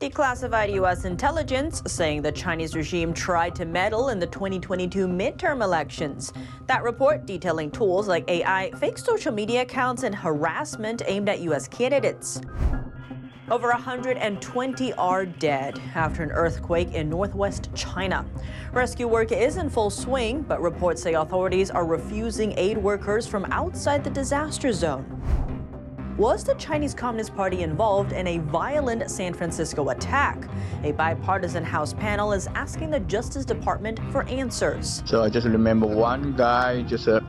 Declassified U.S. intelligence saying the Chinese regime tried to meddle in the 2022 midterm elections. That report detailing tools like AI, fake social media accounts, and harassment aimed at U.S. candidates. Over 120 are dead after an earthquake in northwest China. Rescue work is in full swing, but reports say authorities are refusing aid workers from outside the disaster zone. Was the Chinese Communist Party involved in a violent San Francisco attack? A bipartisan House panel is asking the Justice Department for answers. So I just remember one guy just uh,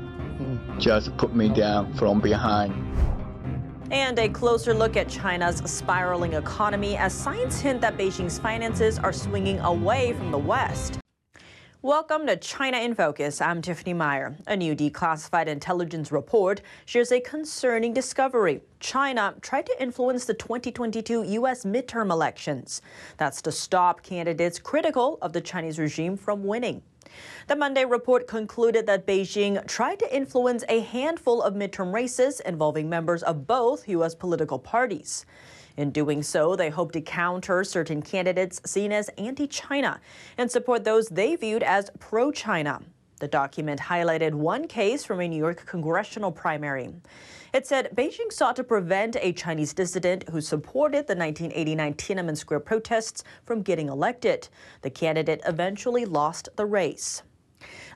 just put me down from behind. And a closer look at China's spiraling economy as signs hint that Beijing's finances are swinging away from the West. Welcome to China in Focus. I'm Tiffany Meyer. A new declassified intelligence report shares a concerning discovery. China tried to influence the 2022 U.S. midterm elections. That's to stop candidates critical of the Chinese regime from winning. The Monday report concluded that Beijing tried to influence a handful of midterm races involving members of both U.S. political parties. In doing so, they hope to counter certain candidates seen as anti China and support those they viewed as pro China. The document highlighted one case from a New York congressional primary. It said Beijing sought to prevent a Chinese dissident who supported the 1989 Tiananmen Square protests from getting elected. The candidate eventually lost the race.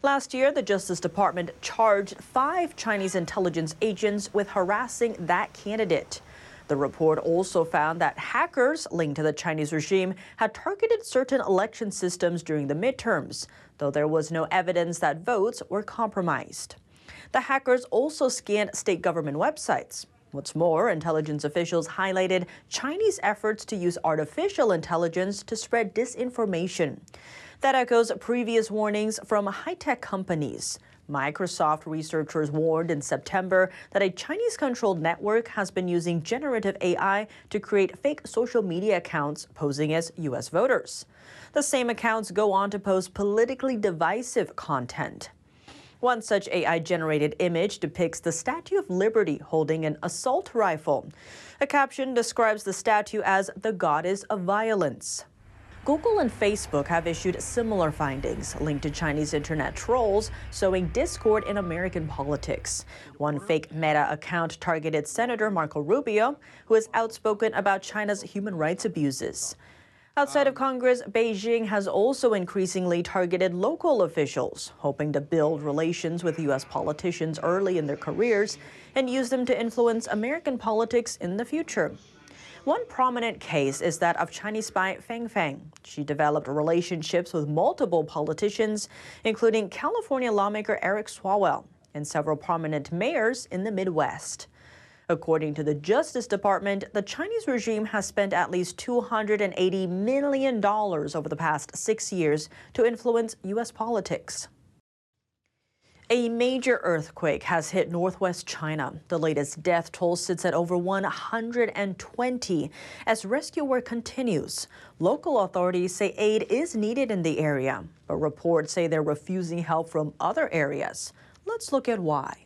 Last year, the Justice Department charged five Chinese intelligence agents with harassing that candidate. The report also found that hackers linked to the Chinese regime had targeted certain election systems during the midterms, though there was no evidence that votes were compromised. The hackers also scanned state government websites. What's more, intelligence officials highlighted Chinese efforts to use artificial intelligence to spread disinformation. That echoes previous warnings from high tech companies. Microsoft researchers warned in September that a Chinese controlled network has been using generative AI to create fake social media accounts posing as U.S. voters. The same accounts go on to post politically divisive content. One such AI generated image depicts the Statue of Liberty holding an assault rifle. A caption describes the statue as the goddess of violence. Google and Facebook have issued similar findings linked to Chinese internet trolls sowing discord in American politics. One fake Meta account targeted Senator Marco Rubio, who is outspoken about China's human rights abuses. Outside of um, Congress, Beijing has also increasingly targeted local officials, hoping to build relations with U.S. politicians early in their careers and use them to influence American politics in the future. One prominent case is that of Chinese spy Fang Fang. She developed relationships with multiple politicians, including California lawmaker Eric Swalwell and several prominent mayors in the Midwest. According to the Justice Department, the Chinese regime has spent at least $280 million over the past six years to influence U.S. politics. A major earthquake has hit northwest China. The latest death toll sits at over 120 as rescue work continues. Local authorities say aid is needed in the area, but reports say they're refusing help from other areas. Let's look at why.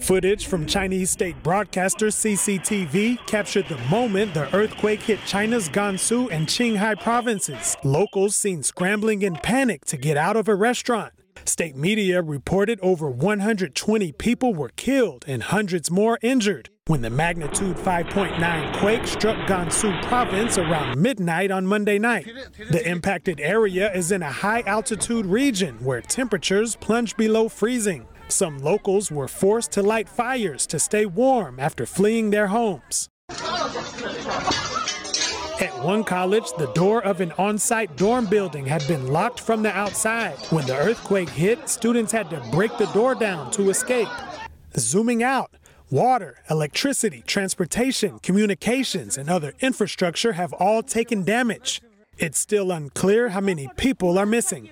Footage from Chinese state broadcaster CCTV captured the moment the earthquake hit China's Gansu and Qinghai provinces. Locals seen scrambling in panic to get out of a restaurant. State media reported over 120 people were killed and hundreds more injured when the magnitude 5.9 quake struck Gansu province around midnight on Monday night. The impacted area is in a high altitude region where temperatures plunge below freezing. Some locals were forced to light fires to stay warm after fleeing their homes. At one college, the door of an on site dorm building had been locked from the outside. When the earthquake hit, students had to break the door down to escape. Zooming out, water, electricity, transportation, communications, and other infrastructure have all taken damage. It's still unclear how many people are missing.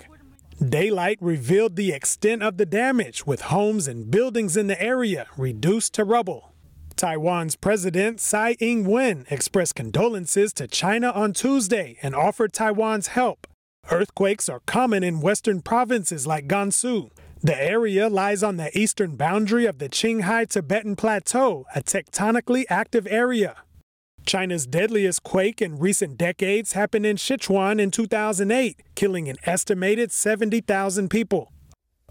Daylight revealed the extent of the damage, with homes and buildings in the area reduced to rubble. Taiwan's President Tsai Ing wen expressed condolences to China on Tuesday and offered Taiwan's help. Earthquakes are common in western provinces like Gansu. The area lies on the eastern boundary of the Qinghai Tibetan Plateau, a tectonically active area. China's deadliest quake in recent decades happened in Sichuan in 2008, killing an estimated 70,000 people.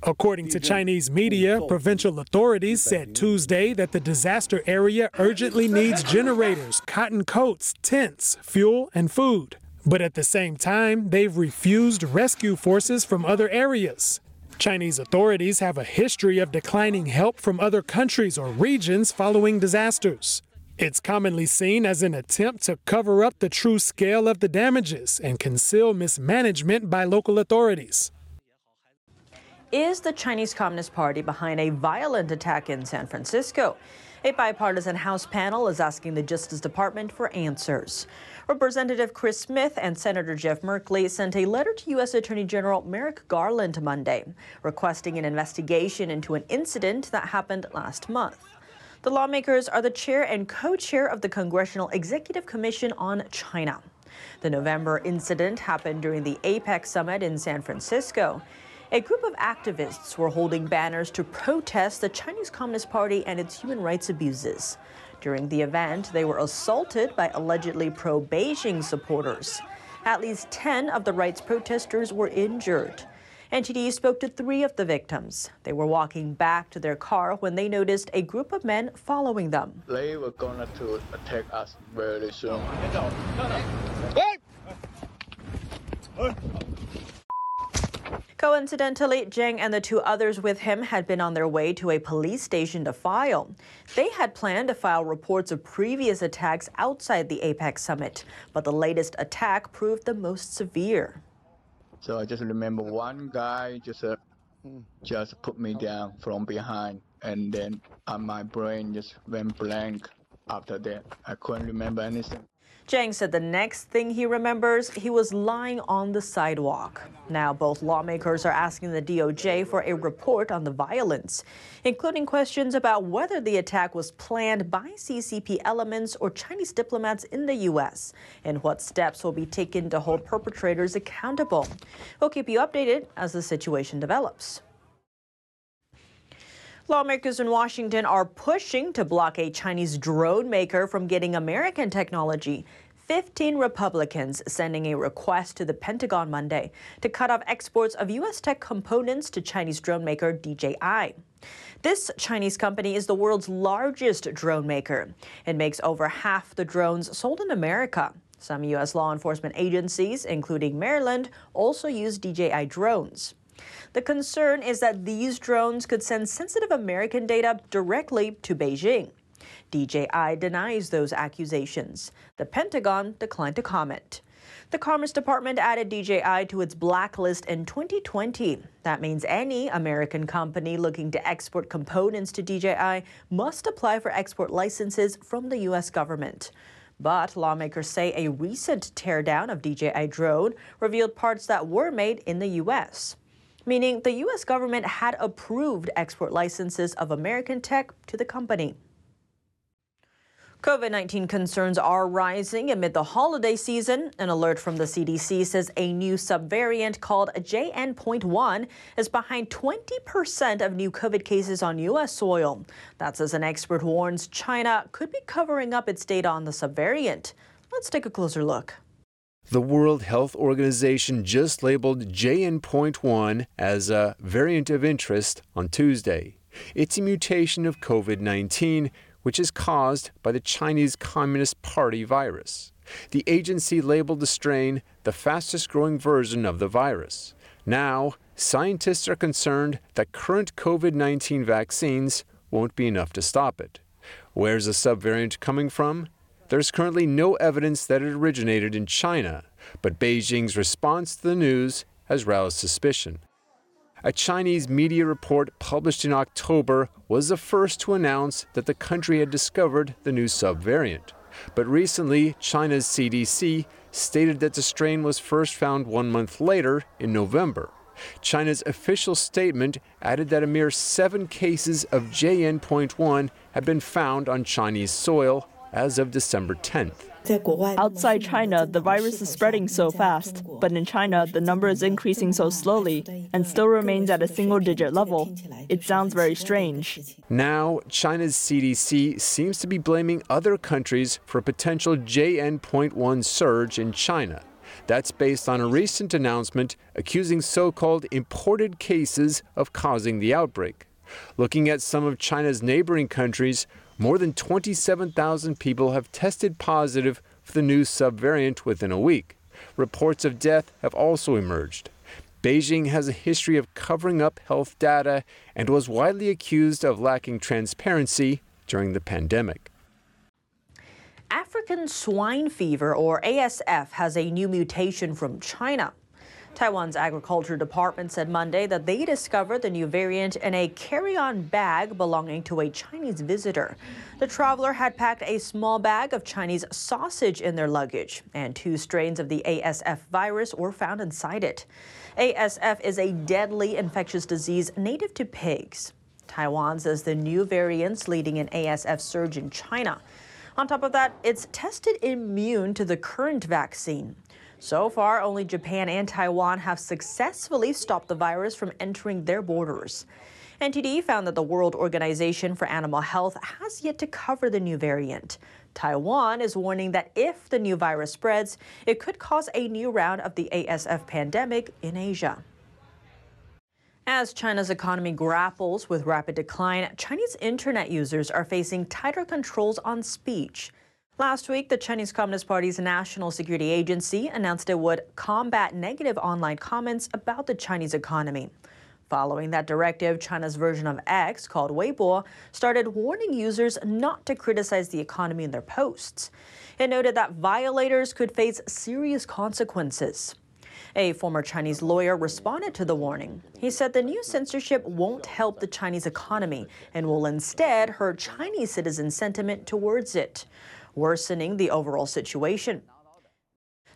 According to Chinese media, provincial authorities said Tuesday that the disaster area urgently needs generators, cotton coats, tents, fuel, and food. But at the same time, they've refused rescue forces from other areas. Chinese authorities have a history of declining help from other countries or regions following disasters. It's commonly seen as an attempt to cover up the true scale of the damages and conceal mismanagement by local authorities. Is the Chinese Communist Party behind a violent attack in San Francisco? A bipartisan House panel is asking the Justice Department for answers. Representative Chris Smith and Senator Jeff Merkley sent a letter to U.S. Attorney General Merrick Garland Monday, requesting an investigation into an incident that happened last month. The lawmakers are the chair and co chair of the Congressional Executive Commission on China. The November incident happened during the APEC summit in San Francisco. A group of activists were holding banners to protest the Chinese Communist Party and its human rights abuses. During the event, they were assaulted by allegedly pro Beijing supporters. At least 10 of the rights protesters were injured. NTD spoke to three of the victims. They were walking back to their car when they noticed a group of men following them. They were going to attack us very soon. Coincidentally, Zheng and the two others with him had been on their way to a police station to file. They had planned to file reports of previous attacks outside the APEC summit, but the latest attack proved the most severe. So I just remember one guy just uh, just put me down from behind, and then uh, my brain just went blank. After that, I couldn't remember anything. Zheng said the next thing he remembers, he was lying on the sidewalk. Now, both lawmakers are asking the DOJ for a report on the violence, including questions about whether the attack was planned by CCP elements or Chinese diplomats in the U.S., and what steps will be taken to hold perpetrators accountable. We'll keep you updated as the situation develops. Lawmakers in Washington are pushing to block a Chinese drone maker from getting American technology. 15 Republicans sending a request to the Pentagon Monday to cut off exports of U.S. tech components to Chinese drone maker DJI. This Chinese company is the world's largest drone maker. It makes over half the drones sold in America. Some U.S. law enforcement agencies, including Maryland, also use DJI drones. The concern is that these drones could send sensitive American data directly to Beijing. DJI denies those accusations. The Pentagon declined to comment. The Commerce Department added DJI to its blacklist in 2020. That means any American company looking to export components to DJI must apply for export licenses from the U.S. government. But lawmakers say a recent teardown of DJI drone revealed parts that were made in the U.S meaning the U.S. government had approved export licenses of American tech to the company. COVID 19 concerns are rising amid the holiday season. An alert from the CDC says a new subvariant called JN.1 is behind 20% of new COVID cases on U.S. soil. That's as an expert warns China could be covering up its data on the subvariant. Let's take a closer look. The World Health Organization just labeled JN.1 as a variant of interest on Tuesday. It's a mutation of COVID 19, which is caused by the Chinese Communist Party virus. The agency labeled the strain the fastest growing version of the virus. Now, scientists are concerned that current COVID 19 vaccines won't be enough to stop it. Where's the subvariant coming from? There's currently no evidence that it originated in China, but Beijing's response to the news has roused suspicion. A Chinese media report published in October was the first to announce that the country had discovered the new subvariant. But recently, China's CDC stated that the strain was first found one month later in November. China's official statement added that a mere seven cases of JN.1 had been found on Chinese soil as of December 10th. Outside China, the virus is spreading so fast, but in China, the number is increasing so slowly and still remains at a single digit level. It sounds very strange. Now, China's CDC seems to be blaming other countries for a potential JN.1 surge in China. That's based on a recent announcement accusing so called imported cases of causing the outbreak. Looking at some of China's neighboring countries, more than 27,000 people have tested positive for the new subvariant within a week. Reports of death have also emerged. Beijing has a history of covering up health data and was widely accused of lacking transparency during the pandemic. African swine fever, or ASF, has a new mutation from China. Taiwan's agriculture department said Monday that they discovered the new variant in a carry on bag belonging to a Chinese visitor. The traveler had packed a small bag of Chinese sausage in their luggage, and two strains of the ASF virus were found inside it. ASF is a deadly infectious disease native to pigs. Taiwan says the new variant's leading an ASF surge in China. On top of that, it's tested immune to the current vaccine. So far, only Japan and Taiwan have successfully stopped the virus from entering their borders. NTD found that the World Organization for Animal Health has yet to cover the new variant. Taiwan is warning that if the new virus spreads, it could cause a new round of the ASF pandemic in Asia. As China's economy grapples with rapid decline, Chinese internet users are facing tighter controls on speech. Last week, the Chinese Communist Party's National Security Agency announced it would combat negative online comments about the Chinese economy. Following that directive, China's version of X, called Weibo, started warning users not to criticize the economy in their posts. It noted that violators could face serious consequences. A former Chinese lawyer responded to the warning. He said the new censorship won't help the Chinese economy and will instead hurt Chinese citizen sentiment towards it worsening the overall situation.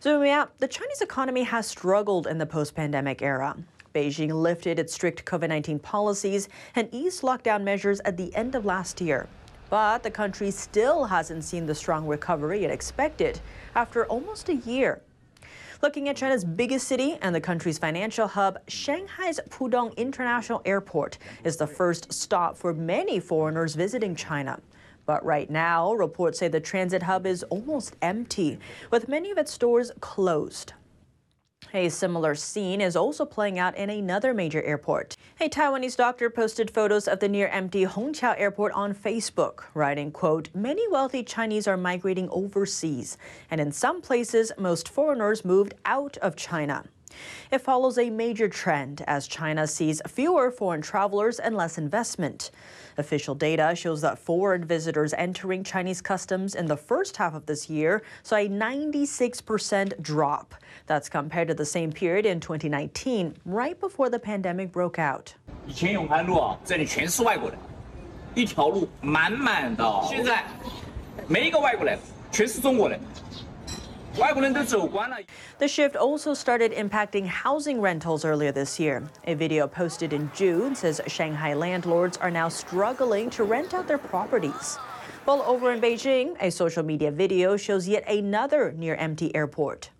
Zooming out, the Chinese economy has struggled in the post pandemic era. Beijing lifted its strict COVID 19 policies and eased lockdown measures at the end of last year. But the country still hasn't seen the strong recovery it expected after almost a year. Looking at China's biggest city and the country's financial hub, Shanghai's Pudong International Airport is the first stop for many foreigners visiting China. But right now, reports say the transit hub is almost empty, with many of its stores closed. A similar scene is also playing out in another major airport. A Taiwanese doctor posted photos of the near empty Hongqiao airport on Facebook, writing, quote, many wealthy Chinese are migrating overseas, and in some places, most foreigners moved out of China. It follows a major trend as China sees fewer foreign travelers and less investment. Official data shows that foreign visitors entering Chinese customs in the first half of this year saw a 96% drop. That's compared to the same period in 2019, right before the pandemic broke out. 以前永安路啊，这里全是外国人，一条路满满的。现在没一个外国人，全是中国人。 the shift also started impacting housing rentals earlier this year. A video posted in June says Shanghai landlords are now struggling to rent out their properties. While over in Beijing, a social media video shows yet another near empty airport.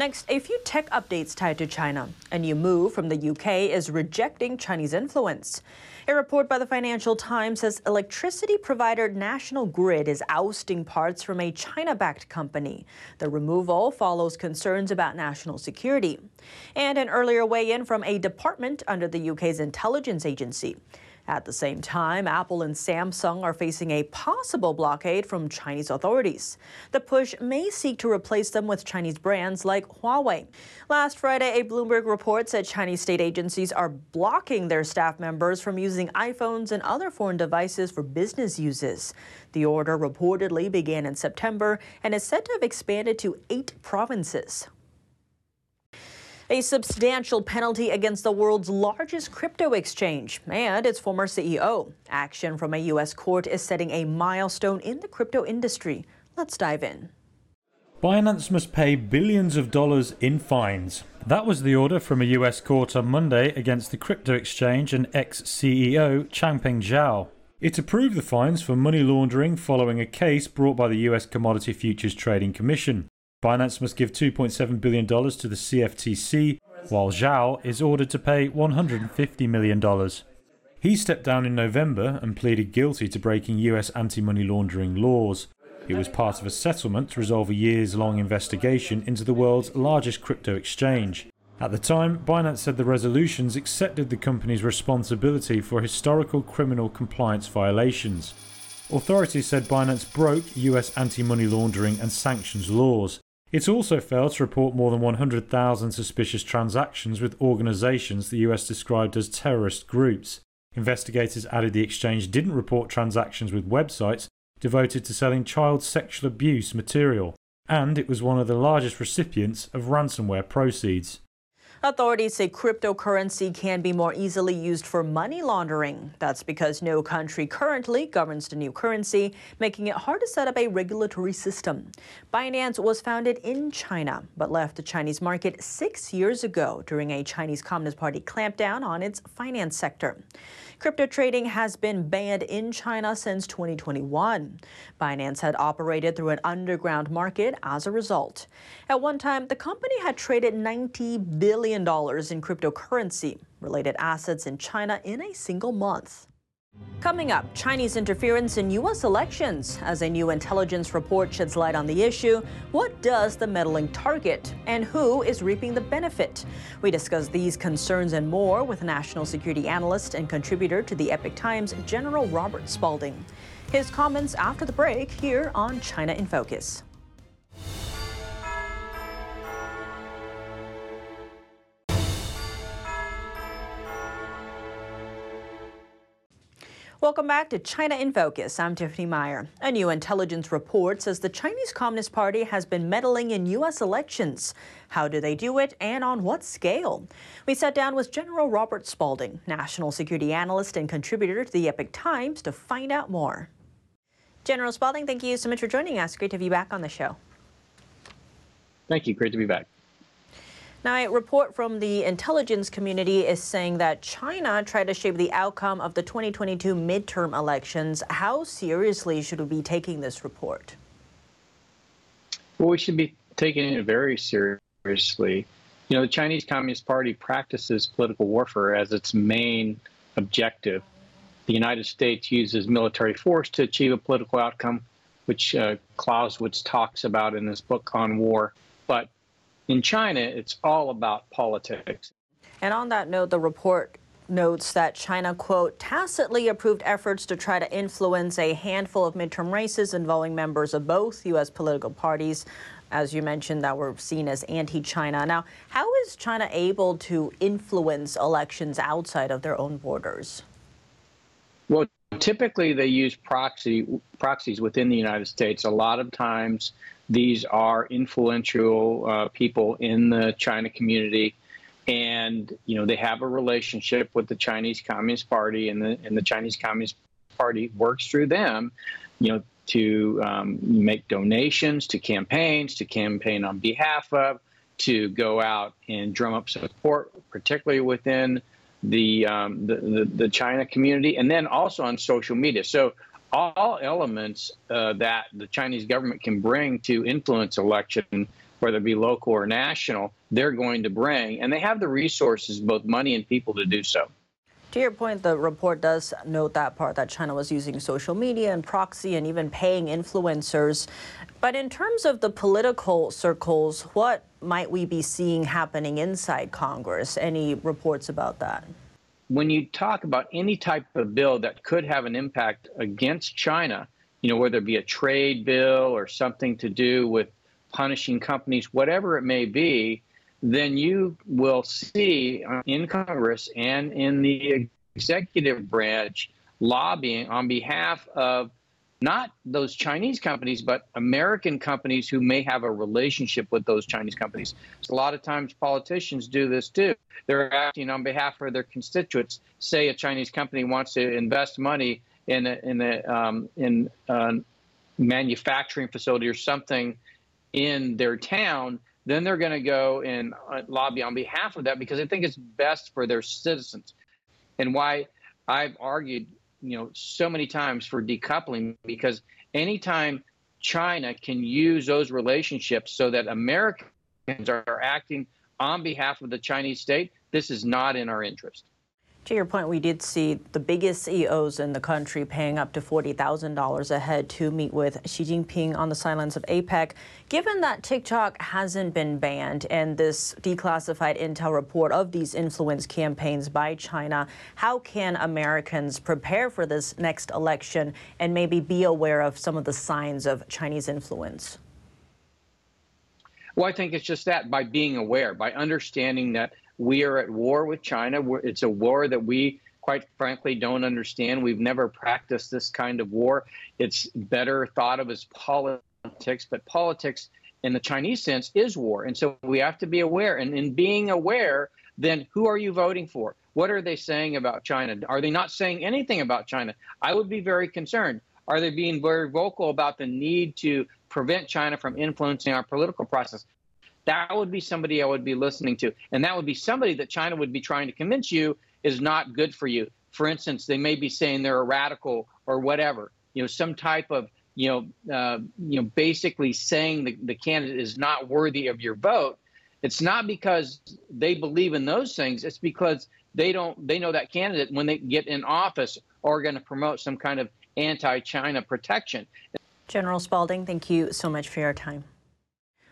Next, a few tech updates tied to China. A new move from the UK is rejecting Chinese influence. A report by the Financial Times says electricity provider National Grid is ousting parts from a China backed company. The removal follows concerns about national security. And an earlier weigh in from a department under the UK's intelligence agency. At the same time, Apple and Samsung are facing a possible blockade from Chinese authorities. The push may seek to replace them with Chinese brands like Huawei. Last Friday, a Bloomberg report said Chinese state agencies are blocking their staff members from using iPhones and other foreign devices for business uses. The order reportedly began in September and is said to have expanded to eight provinces a substantial penalty against the world's largest crypto exchange and its former CEO. Action from a U.S. court is setting a milestone in the crypto industry. Let's dive in. Binance must pay billions of dollars in fines. That was the order from a US court on Monday against the crypto exchange and ex CEO Changpeng Zhao. It approved the fines for money laundering following a case brought by the US Commodity Futures Trading Commission. Binance must give $2.7 billion to the CFTC, while Zhao is ordered to pay $150 million. He stepped down in November and pleaded guilty to breaking US anti money laundering laws. It was part of a settlement to resolve a years long investigation into the world's largest crypto exchange. At the time, Binance said the resolutions accepted the company's responsibility for historical criminal compliance violations. Authorities said Binance broke US anti money laundering and sanctions laws. It also failed to report more than 100,000 suspicious transactions with organizations the US described as terrorist groups. Investigators added the exchange didn't report transactions with websites devoted to selling child sexual abuse material, and it was one of the largest recipients of ransomware proceeds. Authorities say cryptocurrency can be more easily used for money laundering. That's because no country currently governs the new currency, making it hard to set up a regulatory system. Binance was founded in China, but left the Chinese market six years ago during a Chinese Communist Party clampdown on its finance sector. Crypto trading has been banned in China since 2021. Binance had operated through an underground market as a result. At one time, the company had traded $90 billion in cryptocurrency related assets in China in a single month. Coming up, Chinese interference in U.S. elections. As a new intelligence report sheds light on the issue, what does the meddling target and who is reaping the benefit? We discuss these concerns and more with national security analyst and contributor to the Epoch Times, General Robert Spalding. His comments after the break here on China in Focus. Welcome back to China in Focus. I'm Tiffany Meyer. A new intelligence report says the Chinese Communist Party has been meddling in U.S. elections. How do they do it and on what scale? We sat down with General Robert Spalding, national security analyst and contributor to the Epoch Times, to find out more. General Spalding, thank you so much for joining us. Great to have you back on the show. Thank you. Great to be back. Now, a report from the intelligence community is saying that China tried to shape the outcome of the 2022 midterm elections. How seriously should we be taking this report? Well, we should be taking it very seriously. You know, the Chinese Communist Party practices political warfare as its main objective. The United States uses military force to achieve a political outcome, which uh, Clausewitz talks about in his book on war. But in China, it's all about politics. And on that note, the report notes that China, quote, tacitly approved efforts to try to influence a handful of midterm races involving members of both U.S. political parties, as you mentioned, that were seen as anti China. Now, how is China able to influence elections outside of their own borders? Well, typically they use proxy proxies within the United States. A lot of times these are influential uh, people in the China community, and you know they have a relationship with the Chinese Communist Party, and the and the Chinese Communist Party works through them, you know, to um, make donations to campaigns, to campaign on behalf of, to go out and drum up support, particularly within the, um, the, the, the China community, and then also on social media. So all elements uh, that the Chinese government can bring to influence election, whether it be local or national, they're going to bring, and they have the resources, both money and people, to do so. To your point, the report does note that part that China was using social media and proxy and even paying influencers. But in terms of the political circles, what might we be seeing happening inside Congress? Any reports about that? When you talk about any type of bill that could have an impact against China, you know, whether it be a trade bill or something to do with punishing companies, whatever it may be, then you will see uh, in Congress and in the executive branch lobbying on behalf of not those Chinese companies, but American companies who may have a relationship with those Chinese companies. So a lot of times politicians do this too. They're acting on behalf of their constituents. Say a Chinese company wants to invest money in a, in a, um, in a manufacturing facility or something in their town, then they're going to go and uh, lobby on behalf of that because they think it's best for their citizens. And why I've argued you know so many times for decoupling because anytime China can use those relationships so that Americans are acting on behalf of the Chinese state, this is not in our interest. To your point, we did see the biggest CEOs in the country paying up to $40,000 a head to meet with Xi Jinping on the sidelines of APEC. Given that TikTok hasn't been banned and this declassified intel report of these influence campaigns by China, how can Americans prepare for this next election and maybe be aware of some of the signs of Chinese influence? Well, I think it's just that by being aware, by understanding that we are at war with China. It's a war that we, quite frankly, don't understand. We've never practiced this kind of war. It's better thought of as politics, but politics in the Chinese sense is war. And so we have to be aware. And in being aware, then who are you voting for? What are they saying about China? Are they not saying anything about China? I would be very concerned. Are they being very vocal about the need to prevent China from influencing our political process? That would be somebody I would be listening to. And that would be somebody that China would be trying to convince you is not good for you. For instance, they may be saying they're a radical or whatever, you know, some type of, you know, uh, you know, basically saying the, the candidate is not worthy of your vote. It's not because they believe in those things. It's because they don't, they know that candidate when they get in office are going to promote some kind of anti-China protection. General Spalding, thank you so much for your time.